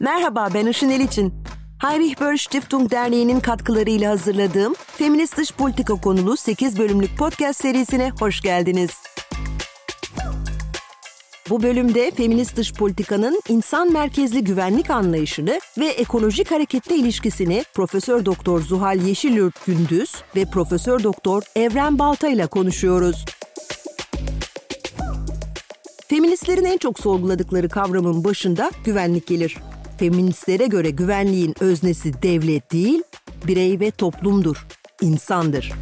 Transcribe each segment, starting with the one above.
Merhaba ben Işın Eliçin. Heinrich Böll Stiftung Derneği'nin katkılarıyla hazırladığım Feminist Dış Politika konulu 8 bölümlük podcast serisine hoş geldiniz. Bu bölümde feminist dış politikanın insan merkezli güvenlik anlayışını ve ekolojik hareketle ilişkisini Profesör Doktor Zuhal Yeşilyurt Gündüz ve Profesör Doktor Evren Balta ile konuşuyoruz. Feministlerin en çok sorguladıkları kavramın başında güvenlik gelir. Feministlere göre güvenliğin öznesi devlet değil, birey ve toplumdur, insandır.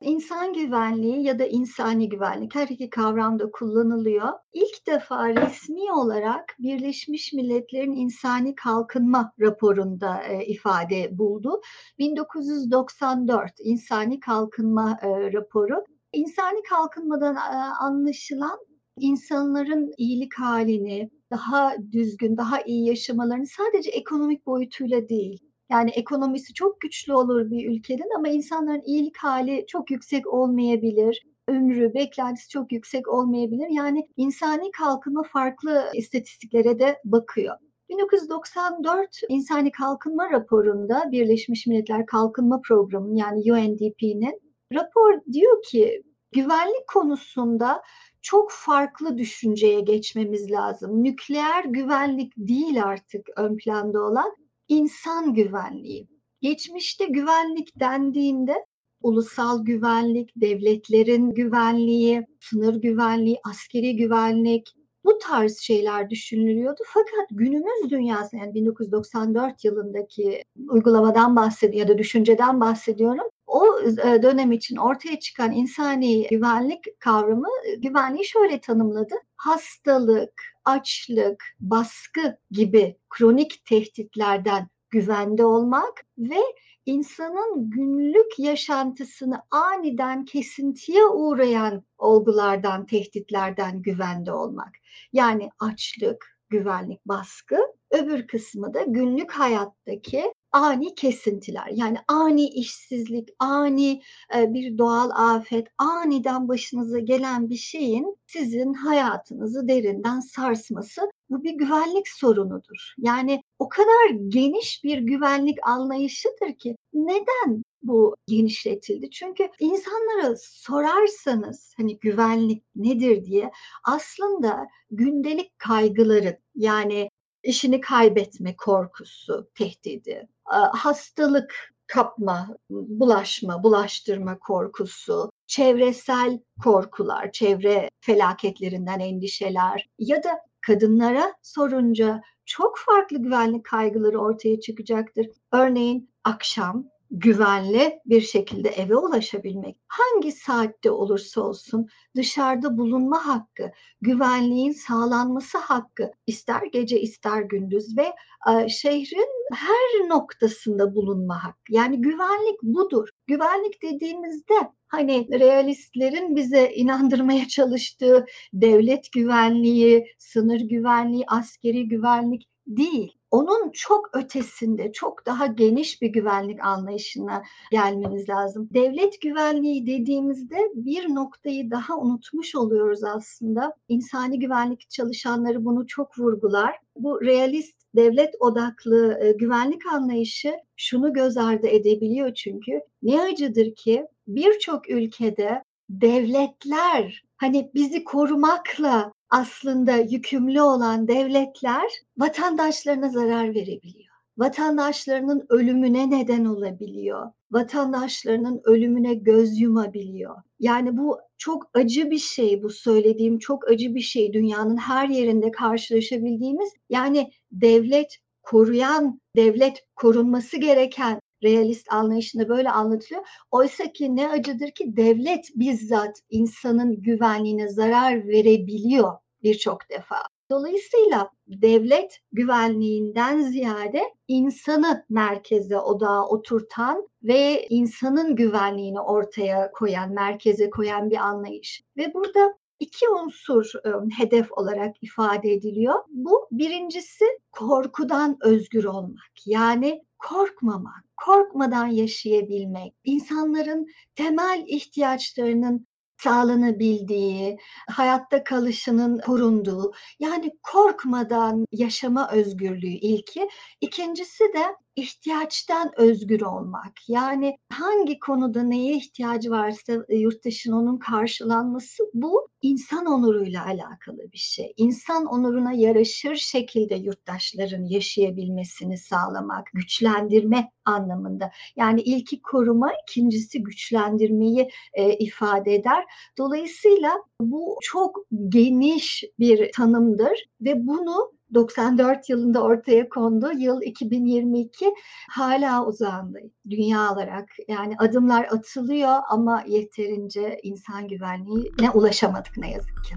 İnsan güvenliği ya da insani güvenlik her iki kavramda kullanılıyor. İlk defa resmi olarak Birleşmiş Milletler'in insani kalkınma raporunda e, ifade buldu. 1994 insani kalkınma e, raporu. İnsani kalkınmadan e, anlaşılan insanların iyilik halini, daha düzgün, daha iyi yaşamalarını sadece ekonomik boyutuyla değil, yani ekonomisi çok güçlü olur bir ülkenin ama insanların iyilik hali çok yüksek olmayabilir. Ömrü, beklentisi çok yüksek olmayabilir. Yani insani kalkınma farklı istatistiklere de bakıyor. 1994 İnsani Kalkınma raporunda Birleşmiş Milletler Kalkınma Programı yani UNDP'nin rapor diyor ki güvenlik konusunda çok farklı düşünceye geçmemiz lazım. Nükleer güvenlik değil artık ön planda olan insan güvenliği. Geçmişte güvenlik dendiğinde ulusal güvenlik, devletlerin güvenliği, sınır güvenliği, askeri güvenlik bu tarz şeyler düşünülüyordu. Fakat günümüz dünyası yani 1994 yılındaki uygulamadan bahsediyorum ya da düşünceden bahsediyorum. O e, dönem için ortaya çıkan insani güvenlik kavramı e, güvenliği şöyle tanımladı. Hastalık, açlık, baskı gibi kronik tehditlerden güvende olmak ve insanın günlük yaşantısını aniden kesintiye uğrayan olgulardan, tehditlerden güvende olmak. Yani açlık, güvenlik, baskı. Öbür kısmı da günlük hayattaki ani kesintiler yani ani işsizlik, ani e, bir doğal afet, aniden başınıza gelen bir şeyin sizin hayatınızı derinden sarsması bu bir güvenlik sorunudur. Yani o kadar geniş bir güvenlik anlayışıdır ki neden bu genişletildi? Çünkü insanlara sorarsanız hani güvenlik nedir diye aslında gündelik kaygıların yani işini kaybetme korkusu, tehdidi, hastalık kapma, bulaşma, bulaştırma korkusu, çevresel korkular, çevre felaketlerinden endişeler ya da kadınlara sorunca çok farklı güvenlik kaygıları ortaya çıkacaktır. Örneğin akşam güvenli bir şekilde eve ulaşabilmek, hangi saatte olursa olsun dışarıda bulunma hakkı, güvenliğin sağlanması hakkı, ister gece ister gündüz ve e, şehrin her noktasında bulunma hakkı. Yani güvenlik budur. Güvenlik dediğimizde hani realistlerin bize inandırmaya çalıştığı devlet güvenliği, sınır güvenliği, askeri güvenlik değil onun çok ötesinde çok daha geniş bir güvenlik anlayışına gelmemiz lazım. Devlet güvenliği dediğimizde bir noktayı daha unutmuş oluyoruz aslında. İnsani güvenlik çalışanları bunu çok vurgular. Bu realist devlet odaklı e, güvenlik anlayışı şunu göz ardı edebiliyor çünkü ne acıdır ki birçok ülkede devletler hani bizi korumakla aslında yükümlü olan devletler vatandaşlarına zarar verebiliyor. Vatandaşlarının ölümüne neden olabiliyor. Vatandaşlarının ölümüne göz yumabiliyor. Yani bu çok acı bir şey bu söylediğim çok acı bir şey dünyanın her yerinde karşılaşabildiğimiz. Yani devlet koruyan, devlet korunması gereken realist anlayışında böyle anlatılıyor. Oysa ki ne acıdır ki devlet bizzat insanın güvenliğine zarar verebiliyor birçok defa. Dolayısıyla devlet güvenliğinden ziyade insanı merkeze odağa oturtan ve insanın güvenliğini ortaya koyan, merkeze koyan bir anlayış. Ve burada iki unsur hedef olarak ifade ediliyor. Bu birincisi korkudan özgür olmak. Yani korkmamak, korkmadan yaşayabilmek, insanların temel ihtiyaçlarının sağlanabildiği, hayatta kalışının korunduğu, yani korkmadan yaşama özgürlüğü ilki. İkincisi de ihtiyaçtan özgür olmak. Yani hangi konuda neye ihtiyacı varsa e, yurttaşın onun karşılanması bu insan onuruyla alakalı bir şey. İnsan onuruna yaraşır şekilde yurttaşların yaşayabilmesini sağlamak, güçlendirme anlamında. Yani ilki koruma, ikincisi güçlendirmeyi e, ifade eder. Dolayısıyla bu çok geniş bir tanımdır ve bunu 94 yılında ortaya kondu. Yıl 2022 hala uzağında dünya olarak. Yani adımlar atılıyor ama yeterince insan güvenliğine ulaşamadık ne yazık ki.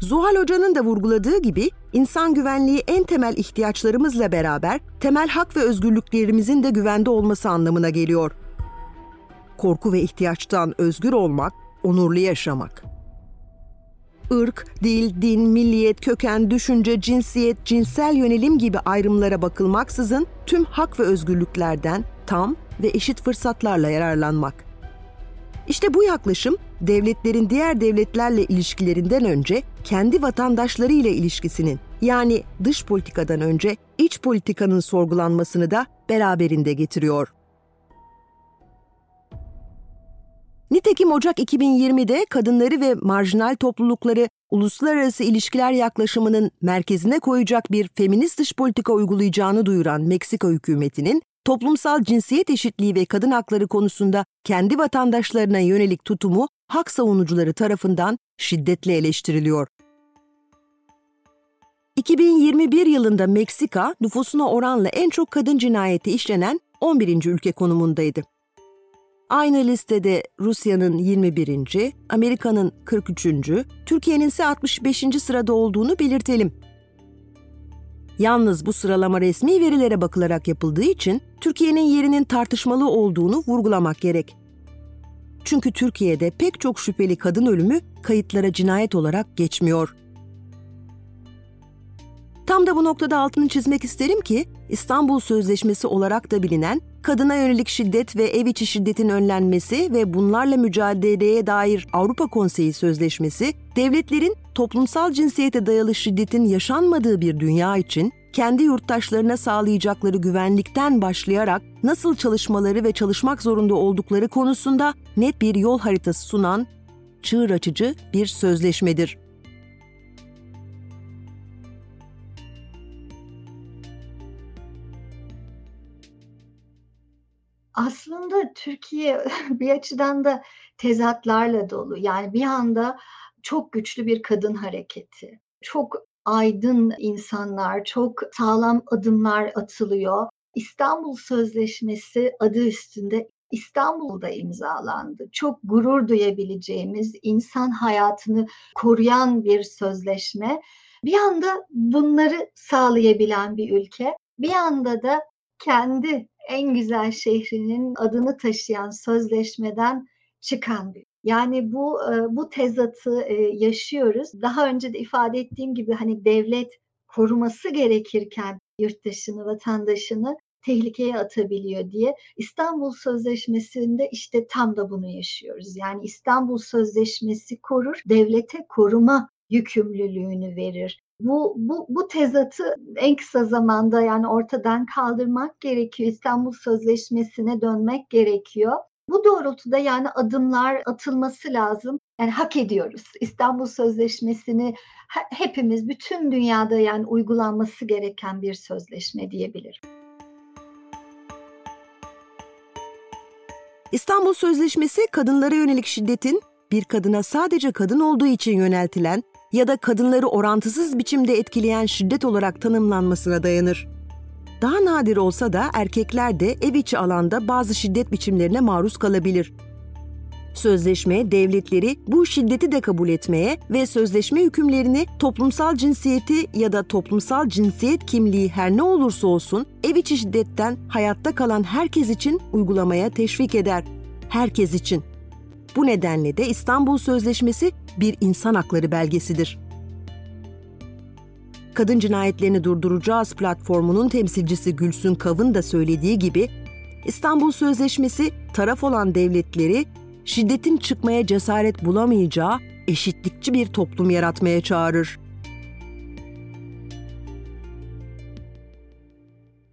Zuhal Hoca'nın da vurguladığı gibi insan güvenliği en temel ihtiyaçlarımızla beraber temel hak ve özgürlüklerimizin de güvende olması anlamına geliyor. Korku ve ihtiyaçtan özgür olmak, onurlu yaşamak ırk, dil, din, milliyet, köken, düşünce, cinsiyet, cinsel yönelim gibi ayrımlara bakılmaksızın tüm hak ve özgürlüklerden tam ve eşit fırsatlarla yararlanmak. İşte bu yaklaşım devletlerin diğer devletlerle ilişkilerinden önce kendi vatandaşları ile ilişkisinin yani dış politikadan önce iç politikanın sorgulanmasını da beraberinde getiriyor. Nitekim Ocak 2020'de kadınları ve marjinal toplulukları uluslararası ilişkiler yaklaşımının merkezine koyacak bir feminist dış politika uygulayacağını duyuran Meksika hükümetinin toplumsal cinsiyet eşitliği ve kadın hakları konusunda kendi vatandaşlarına yönelik tutumu hak savunucuları tarafından şiddetle eleştiriliyor. 2021 yılında Meksika nüfusuna oranla en çok kadın cinayeti işlenen 11. ülke konumundaydı. Aynı listede Rusya'nın 21. Amerika'nın 43. Türkiye'nin ise 65. sırada olduğunu belirtelim. Yalnız bu sıralama resmi verilere bakılarak yapıldığı için Türkiye'nin yerinin tartışmalı olduğunu vurgulamak gerek. Çünkü Türkiye'de pek çok şüpheli kadın ölümü kayıtlara cinayet olarak geçmiyor. Tam da bu noktada altını çizmek isterim ki İstanbul Sözleşmesi olarak da bilinen kadına yönelik şiddet ve ev içi şiddetin önlenmesi ve bunlarla mücadeleye dair Avrupa Konseyi Sözleşmesi, devletlerin toplumsal cinsiyete dayalı şiddetin yaşanmadığı bir dünya için kendi yurttaşlarına sağlayacakları güvenlikten başlayarak nasıl çalışmaları ve çalışmak zorunda oldukları konusunda net bir yol haritası sunan çığır açıcı bir sözleşmedir. Türkiye bir açıdan da tezatlarla dolu. Yani bir anda çok güçlü bir kadın hareketi, çok aydın insanlar, çok sağlam adımlar atılıyor. İstanbul Sözleşmesi adı üstünde İstanbul'da imzalandı. Çok gurur duyabileceğimiz, insan hayatını koruyan bir sözleşme. Bir anda bunları sağlayabilen bir ülke, bir anda da kendi en güzel şehrinin adını taşıyan sözleşmeden çıkan bir. Yani bu e, bu tezatı e, yaşıyoruz. Daha önce de ifade ettiğim gibi hani devlet koruması gerekirken yurttaşını, vatandaşını tehlikeye atabiliyor diye İstanbul Sözleşmesi'nde işte tam da bunu yaşıyoruz. Yani İstanbul Sözleşmesi korur, devlete koruma yükümlülüğünü verir. Bu, bu, bu tezatı en kısa zamanda yani ortadan kaldırmak gerekiyor. İstanbul Sözleşmesi'ne dönmek gerekiyor. Bu doğrultuda yani adımlar atılması lazım. Yani hak ediyoruz. İstanbul Sözleşmesi'ni hepimiz bütün dünyada yani uygulanması gereken bir sözleşme diyebilirim. İstanbul Sözleşmesi kadınlara yönelik şiddetin bir kadına sadece kadın olduğu için yöneltilen ya da kadınları orantısız biçimde etkileyen şiddet olarak tanımlanmasına dayanır. Daha nadir olsa da erkekler de ev içi alanda bazı şiddet biçimlerine maruz kalabilir. Sözleşme devletleri bu şiddeti de kabul etmeye ve sözleşme hükümlerini toplumsal cinsiyeti ya da toplumsal cinsiyet kimliği her ne olursa olsun ev içi şiddetten hayatta kalan herkes için uygulamaya teşvik eder. Herkes için. Bu nedenle de İstanbul Sözleşmesi bir insan hakları belgesidir. Kadın Cinayetlerini Durduracağız platformunun temsilcisi Gülsün Kav'ın da söylediği gibi İstanbul Sözleşmesi taraf olan devletleri şiddetin çıkmaya cesaret bulamayacağı eşitlikçi bir toplum yaratmaya çağırır.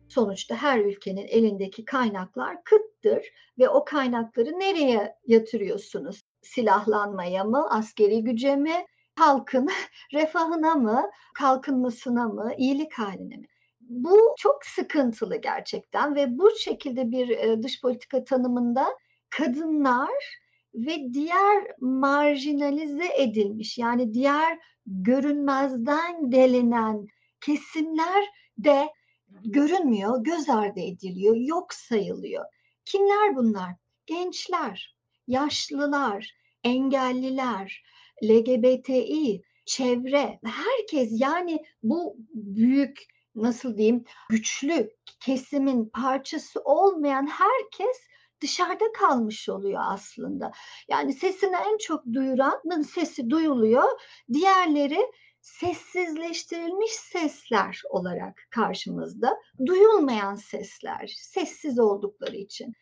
Sonuçta her ülkenin elindeki kaynaklar kıttır ve o kaynakları nereye yatırıyorsunuz? Silahlanmaya mı, askeri güce mi, halkın refahına mı, kalkınmasına mı, iyilik haline mi? Bu çok sıkıntılı gerçekten ve bu şekilde bir e, dış politika tanımında kadınlar ve diğer marjinalize edilmiş yani diğer görünmezden delinen kesimler de görünmüyor, göz ardı ediliyor, yok sayılıyor. Kimler bunlar? Gençler, yaşlılar, engelliler, LGBTİ, çevre, herkes yani bu büyük nasıl diyeyim güçlü kesimin parçası olmayan herkes dışarıda kalmış oluyor aslında. Yani sesini en çok duyuranın sesi duyuluyor. Diğerleri sessizleştirilmiş sesler olarak karşımızda. Duyulmayan sesler, sessiz oldukları için.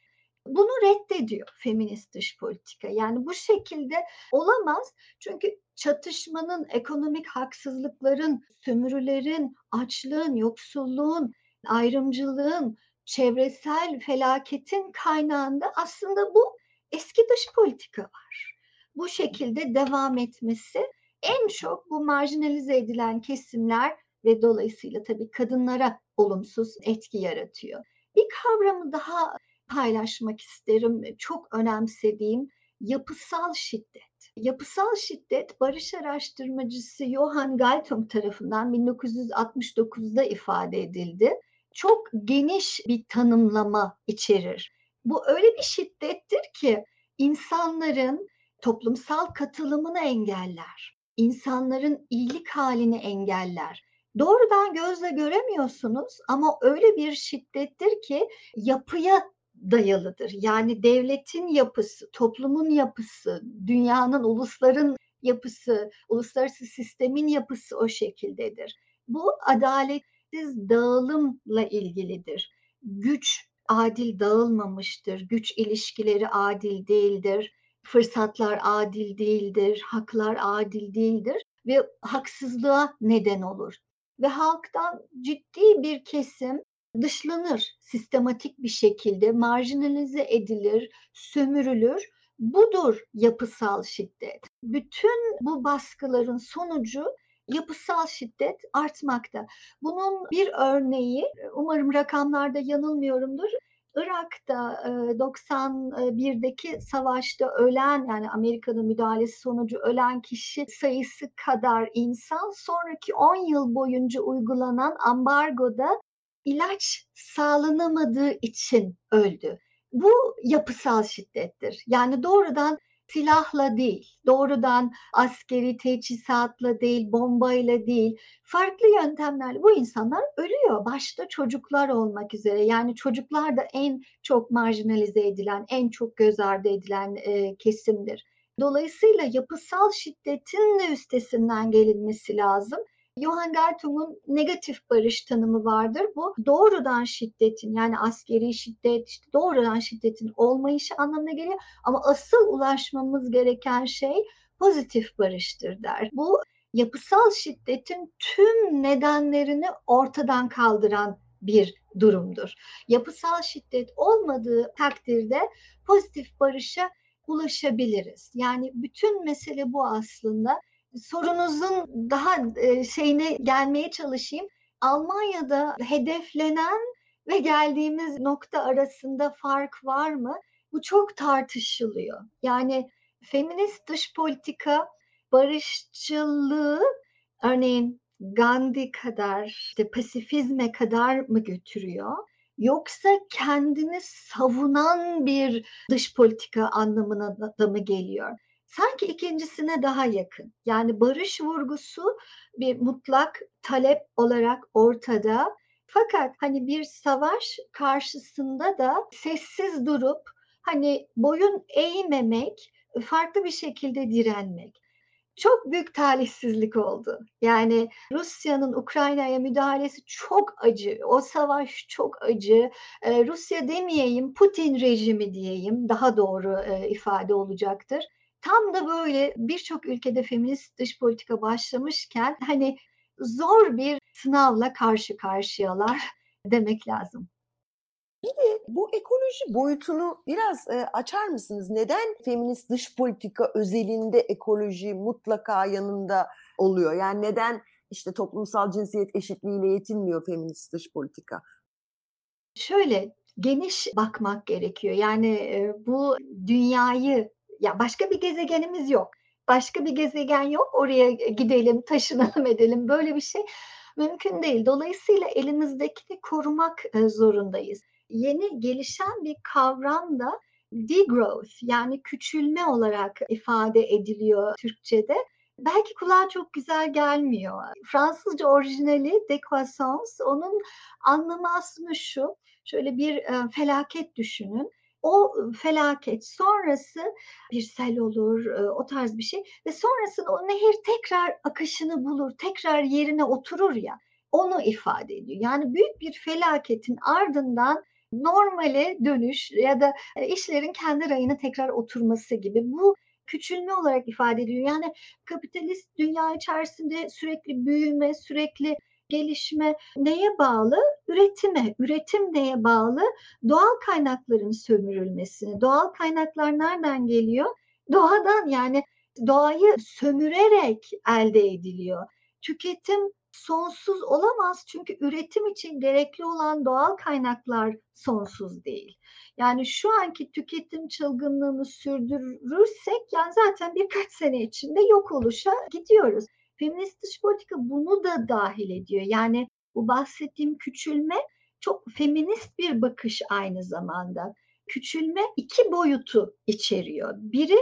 Bunu reddediyor feminist dış politika. Yani bu şekilde olamaz. Çünkü çatışmanın, ekonomik haksızlıkların, sömürülerin, açlığın, yoksulluğun, ayrımcılığın, çevresel felaketin kaynağında aslında bu eski dış politika var. Bu şekilde devam etmesi en çok bu marjinalize edilen kesimler ve dolayısıyla tabii kadınlara olumsuz etki yaratıyor. Bir kavramı daha paylaşmak isterim. Çok önemsediğim yapısal şiddet. Yapısal şiddet barış araştırmacısı Johann Galtung tarafından 1969'da ifade edildi. Çok geniş bir tanımlama içerir. Bu öyle bir şiddettir ki insanların toplumsal katılımını engeller. İnsanların iyilik halini engeller. Doğrudan gözle göremiyorsunuz ama öyle bir şiddettir ki yapıya dayalıdır. Yani devletin yapısı, toplumun yapısı, dünyanın, ulusların yapısı, uluslararası sistemin yapısı o şekildedir. Bu adaletsiz dağılımla ilgilidir. Güç adil dağılmamıştır, güç ilişkileri adil değildir, fırsatlar adil değildir, haklar adil değildir ve haksızlığa neden olur. Ve halktan ciddi bir kesim dışlanır sistematik bir şekilde, marjinalize edilir, sömürülür. Budur yapısal şiddet. Bütün bu baskıların sonucu yapısal şiddet artmakta. Bunun bir örneği, umarım rakamlarda yanılmıyorumdur. Irak'ta 91'deki savaşta ölen yani Amerika'nın müdahalesi sonucu ölen kişi sayısı kadar insan sonraki 10 yıl boyunca uygulanan ambargoda ilaç sağlanamadığı için öldü. Bu yapısal şiddettir. Yani doğrudan silahla değil, doğrudan askeri teçhizatla değil, bombayla değil, farklı yöntemlerle bu insanlar ölüyor. Başta çocuklar olmak üzere. Yani çocuklar da en çok marjinalize edilen, en çok göz ardı edilen e, kesimdir. Dolayısıyla yapısal şiddetin de üstesinden gelinmesi lazım. Johann Galtung'un negatif barış tanımı vardır. Bu doğrudan şiddetin yani askeri şiddet, işte doğrudan şiddetin olmayışı anlamına geliyor. Ama asıl ulaşmamız gereken şey pozitif barıştır der. Bu yapısal şiddetin tüm nedenlerini ortadan kaldıran bir durumdur. Yapısal şiddet olmadığı takdirde pozitif barışa ulaşabiliriz. Yani bütün mesele bu aslında sorunuzun daha e, şeyine gelmeye çalışayım. Almanya'da hedeflenen ve geldiğimiz nokta arasında fark var mı? Bu çok tartışılıyor. Yani feminist dış politika barışçılığı örneğin Gandhi kadar, işte pasifizme kadar mı götürüyor? Yoksa kendini savunan bir dış politika anlamına da mı geliyor? Sanki ikincisine daha yakın. Yani barış vurgusu bir mutlak talep olarak ortada. Fakat hani bir savaş karşısında da sessiz durup hani boyun eğmemek, farklı bir şekilde direnmek. çok büyük talihsizlik oldu. Yani Rusya'nın Ukrayna'ya müdahalesi çok acı. O savaş çok acı. Ee, Rusya demeyeyim, Putin rejimi diyeyim daha doğru e, ifade olacaktır. Tam da böyle birçok ülkede feminist dış politika başlamışken hani zor bir sınavla karşı karşıyalar demek lazım. Bir de bu ekoloji boyutunu biraz e, açar mısınız? Neden feminist dış politika özelinde ekoloji mutlaka yanında oluyor? Yani neden işte toplumsal cinsiyet eşitliğiyle yetinmiyor feminist dış politika? Şöyle geniş bakmak gerekiyor. Yani e, bu dünyayı ya başka bir gezegenimiz yok. Başka bir gezegen yok. Oraya gidelim, taşınalım edelim. Böyle bir şey mümkün değil. Dolayısıyla elimizdekini korumak e, zorundayız yeni gelişen bir kavram da degrowth yani küçülme olarak ifade ediliyor Türkçe'de. Belki kulağa çok güzel gelmiyor. Fransızca orijinali décroissance onun anlamı aslında şu. Şöyle bir e, felaket düşünün. O felaket sonrası bir sel olur, o tarz bir şey ve sonrasında o nehir tekrar akışını bulur, tekrar yerine oturur ya. Onu ifade ediyor. Yani büyük bir felaketin ardından normale dönüş ya da e, işlerin kendi rayına tekrar oturması gibi bu küçülme olarak ifade ediliyor. Yani kapitalist dünya içerisinde sürekli büyüme, sürekli gelişme neye bağlı? Üretime. Üretim neye bağlı? Doğal kaynakların sömürülmesine. Doğal kaynaklar nereden geliyor? Doğadan yani doğayı sömürerek elde ediliyor. Tüketim sonsuz olamaz çünkü üretim için gerekli olan doğal kaynaklar sonsuz değil. Yani şu anki tüketim çılgınlığını sürdürürsek yani zaten birkaç sene içinde yok oluşa gidiyoruz. Feminist dış politika bunu da dahil ediyor. Yani bu bahsettiğim küçülme çok feminist bir bakış aynı zamanda. Küçülme iki boyutu içeriyor. Biri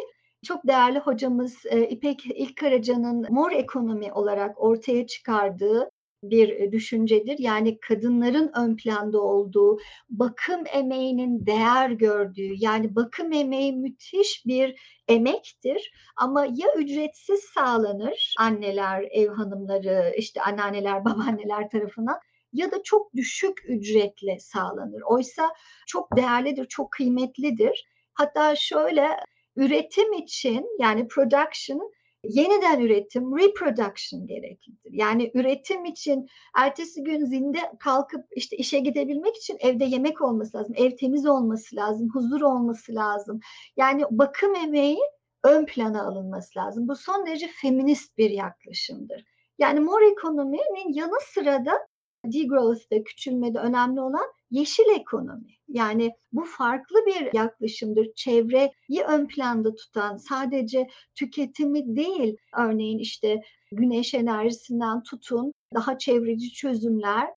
çok değerli hocamız e, İpek İlkaraca'nın mor ekonomi olarak ortaya çıkardığı bir e, düşüncedir. Yani kadınların ön planda olduğu, bakım emeğinin değer gördüğü, yani bakım emeği müthiş bir emektir ama ya ücretsiz sağlanır anneler, ev hanımları, işte anneanneler, babaanneler tarafından ya da çok düşük ücretle sağlanır. Oysa çok değerlidir, çok kıymetlidir. Hatta şöyle üretim için yani production yeniden üretim, reproduction gereklidir. Yani üretim için ertesi gün zinde kalkıp işte işe gidebilmek için evde yemek olması lazım, ev temiz olması lazım, huzur olması lazım. Yani bakım emeği ön plana alınması lazım. Bu son derece feminist bir yaklaşımdır. Yani mor ekonominin yanı sıra da degrowth'te, küçülmede önemli olan yeşil ekonomi. Yani bu farklı bir yaklaşımdır. Çevreyi ön planda tutan sadece tüketimi değil, örneğin işte güneş enerjisinden tutun daha çevreci çözümler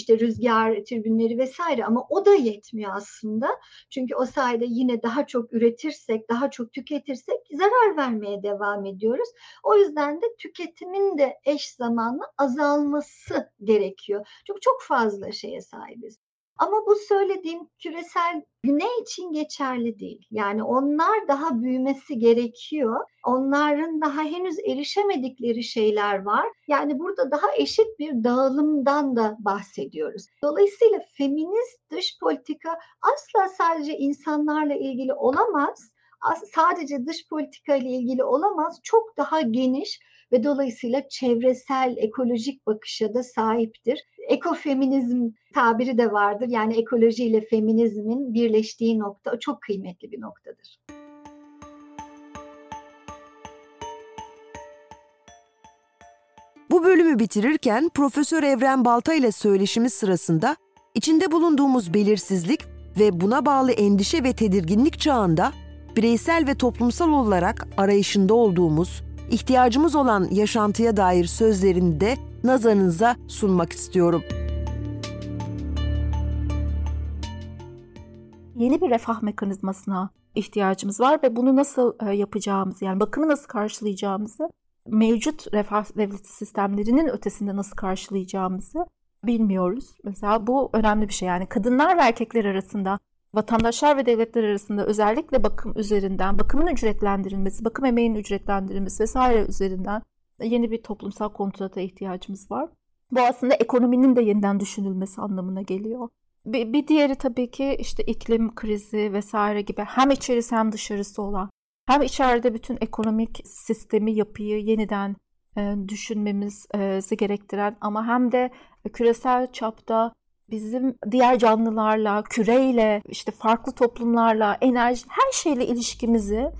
işte rüzgar tribünleri vesaire ama o da yetmiyor aslında. Çünkü o sayede yine daha çok üretirsek, daha çok tüketirsek zarar vermeye devam ediyoruz. O yüzden de tüketimin de eş zamanlı azalması gerekiyor. Çünkü çok fazla şeye sahibiz. Ama bu söylediğim küresel güney için geçerli değil. Yani onlar daha büyümesi gerekiyor. Onların daha henüz erişemedikleri şeyler var. Yani burada daha eşit bir dağılımdan da bahsediyoruz. Dolayısıyla feminist dış politika asla sadece insanlarla ilgili olamaz. Sadece dış politika ile ilgili olamaz. Çok daha geniş ve dolayısıyla çevresel, ekolojik bakışa da sahiptir. Ekofeminizm tabiri de vardır. Yani ekoloji ile feminizmin birleştiği nokta çok kıymetli bir noktadır. Bu bölümü bitirirken Profesör Evren Balta ile söyleşimiz sırasında içinde bulunduğumuz belirsizlik ve buna bağlı endişe ve tedirginlik çağında bireysel ve toplumsal olarak arayışında olduğumuz ihtiyacımız olan yaşantıya dair sözlerini de nazarınıza sunmak istiyorum. Yeni bir refah mekanizmasına ihtiyacımız var ve bunu nasıl e, yapacağımızı yani bakımı nasıl karşılayacağımızı mevcut refah devleti sistemlerinin ötesinde nasıl karşılayacağımızı bilmiyoruz. Mesela bu önemli bir şey yani kadınlar ve erkekler arasında vatandaşlar ve devletler arasında özellikle bakım üzerinden, bakımın ücretlendirilmesi, bakım emeğinin ücretlendirilmesi vesaire üzerinden yeni bir toplumsal kontrata ihtiyacımız var. Bu aslında ekonominin de yeniden düşünülmesi anlamına geliyor. Bir, bir diğeri tabii ki işte iklim krizi vesaire gibi hem içerisi hem dışarısı olan hem içeride bütün ekonomik sistemi, yapıyı yeniden e, düşünmemizi gerektiren ama hem de küresel çapta bizim diğer canlılarla, küreyle, işte farklı toplumlarla, enerji, her şeyle ilişkimizi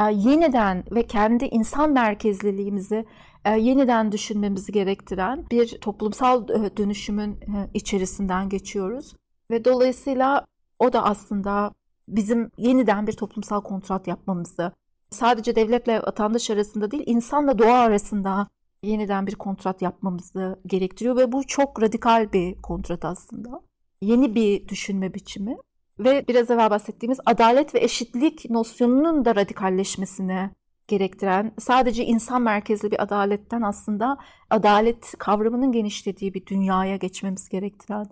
e, yeniden ve kendi insan merkezliliğimizi e, yeniden düşünmemizi gerektiren bir toplumsal e, dönüşümün içerisinden geçiyoruz. Ve dolayısıyla o da aslında bizim yeniden bir toplumsal kontrat yapmamızı, sadece devletle vatandaş arasında değil, insanla doğa arasında yeniden bir kontrat yapmamızı gerektiriyor ve bu çok radikal bir kontrat aslında. Yeni bir düşünme biçimi ve biraz evvel bahsettiğimiz adalet ve eşitlik nosyonunun da radikalleşmesini gerektiren, sadece insan merkezli bir adaletten aslında adalet kavramının genişlediği bir dünyaya geçmemiz gerektiren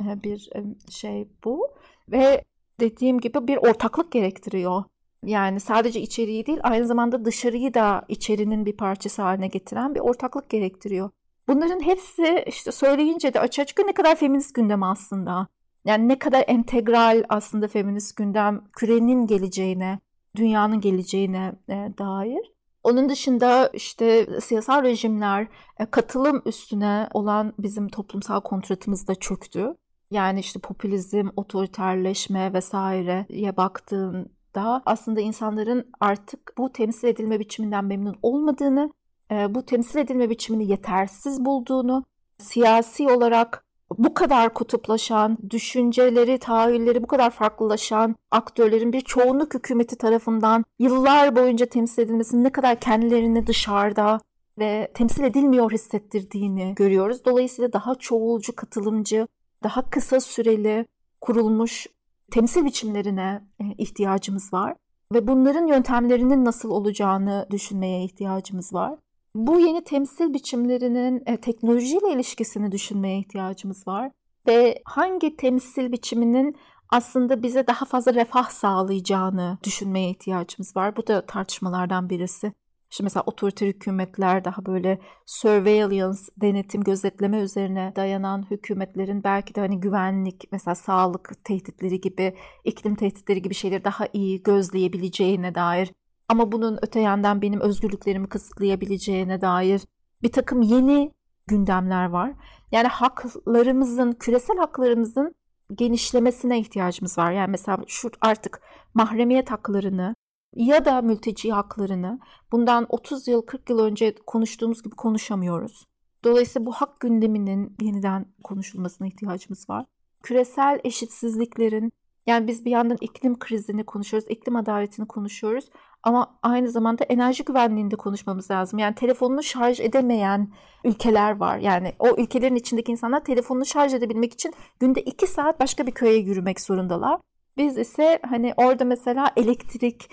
e, bir e, şey bu. Ve dediğim gibi bir ortaklık gerektiriyor. Yani sadece içeriği değil aynı zamanda dışarıyı da içerinin bir parçası haline getiren bir ortaklık gerektiriyor. Bunların hepsi işte söyleyince de açık açık ne kadar feminist gündem aslında. Yani ne kadar entegral aslında feminist gündem kürenin geleceğine, dünyanın geleceğine e, dair. Onun dışında işte siyasal rejimler e, katılım üstüne olan bizim toplumsal kontratımız da çöktü. Yani işte popülizm, otoriterleşme vesaireye baktığın da aslında insanların artık bu temsil edilme biçiminden memnun olmadığını, e, bu temsil edilme biçimini yetersiz bulduğunu, siyasi olarak bu kadar kutuplaşan, düşünceleri, tahayyülleri bu kadar farklılaşan aktörlerin bir çoğunluk hükümeti tarafından yıllar boyunca temsil edilmesinin ne kadar kendilerini dışarıda ve temsil edilmiyor hissettirdiğini görüyoruz. Dolayısıyla daha çoğulcu, katılımcı, daha kısa süreli kurulmuş temsil biçimlerine e, ihtiyacımız var ve bunların yöntemlerinin nasıl olacağını düşünmeye ihtiyacımız var. Bu yeni temsil biçimlerinin e, teknolojiyle ilişkisini düşünmeye ihtiyacımız var ve hangi temsil biçiminin aslında bize daha fazla refah sağlayacağını düşünmeye ihtiyacımız var. Bu da tartışmalardan birisi. İşte mesela otoriter hükümetler daha böyle surveillance, denetim, gözetleme üzerine dayanan hükümetlerin belki de hani güvenlik, mesela sağlık tehditleri gibi, iklim tehditleri gibi şeyleri daha iyi gözleyebileceğine dair ama bunun öte yandan benim özgürlüklerimi kısıtlayabileceğine dair bir takım yeni gündemler var. Yani haklarımızın, küresel haklarımızın genişlemesine ihtiyacımız var. Yani mesela şu artık mahremiyet haklarını ya da mülteci haklarını bundan 30 yıl 40 yıl önce konuştuğumuz gibi konuşamıyoruz. Dolayısıyla bu hak gündeminin yeniden konuşulmasına ihtiyacımız var. Küresel eşitsizliklerin yani biz bir yandan iklim krizini konuşuyoruz, iklim adaletini konuşuyoruz ama aynı zamanda enerji güvenliğini de konuşmamız lazım. Yani telefonunu şarj edemeyen ülkeler var. Yani o ülkelerin içindeki insanlar telefonunu şarj edebilmek için günde 2 saat başka bir köye yürümek zorundalar. Biz ise hani orada mesela elektrik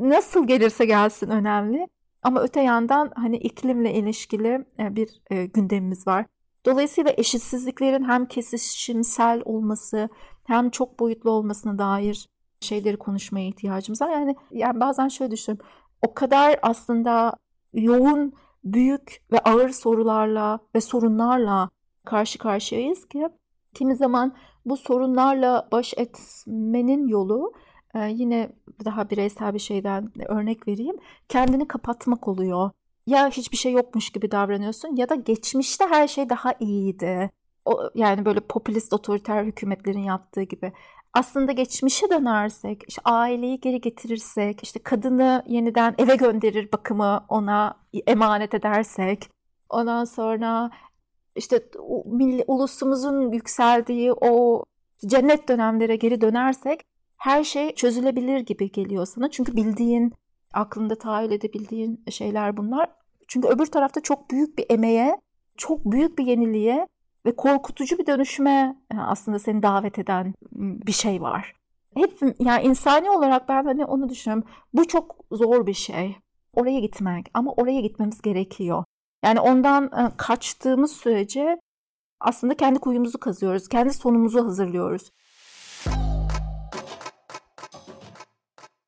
nasıl gelirse gelsin önemli. Ama öte yandan hani iklimle ilişkili e, bir e, gündemimiz var. Dolayısıyla eşitsizliklerin hem kesişimsel olması hem çok boyutlu olmasına dair şeyleri konuşmaya ihtiyacımız var. Yani yani bazen şöyle düşünüyorum. O kadar aslında yoğun, büyük ve ağır sorularla ve sorunlarla karşı karşıyayız ki kimi zaman bu sorunlarla baş etmenin yolu e, yine daha bireysel bir şeyden örnek vereyim. Kendini kapatmak oluyor. Ya hiçbir şey yokmuş gibi davranıyorsun ya da geçmişte her şey daha iyiydi. O, yani böyle popülist otoriter hükümetlerin yaptığı gibi. Aslında geçmişe dönersek, işte aileyi geri getirirsek, işte kadını yeniden eve gönderir bakımı ona emanet edersek, ondan sonra işte ulusumuzun yükseldiği o cennet dönemlere geri dönersek her şey çözülebilir gibi geliyor sana. Çünkü bildiğin, aklında tahayyül edebildiğin şeyler bunlar. Çünkü öbür tarafta çok büyük bir emeğe, çok büyük bir yeniliğe ve korkutucu bir dönüşüme e, aslında seni davet eden bir şey var. Hep yani insani olarak ben hani onu düşünüyorum. Bu çok zor bir şey. Oraya gitmek ama oraya gitmemiz gerekiyor. Yani ondan e, kaçtığımız sürece aslında kendi kuyumuzu kazıyoruz. Kendi sonumuzu hazırlıyoruz.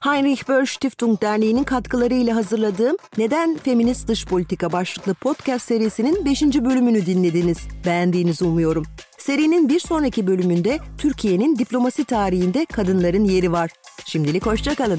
Heinrich Böll Stiftung Derneği'nin katkılarıyla hazırladığım Neden Feminist Dış Politika başlıklı podcast serisinin 5. bölümünü dinlediniz. Beğendiğinizi umuyorum. Serinin bir sonraki bölümünde Türkiye'nin diplomasi tarihinde kadınların yeri var. Şimdilik hoşçakalın.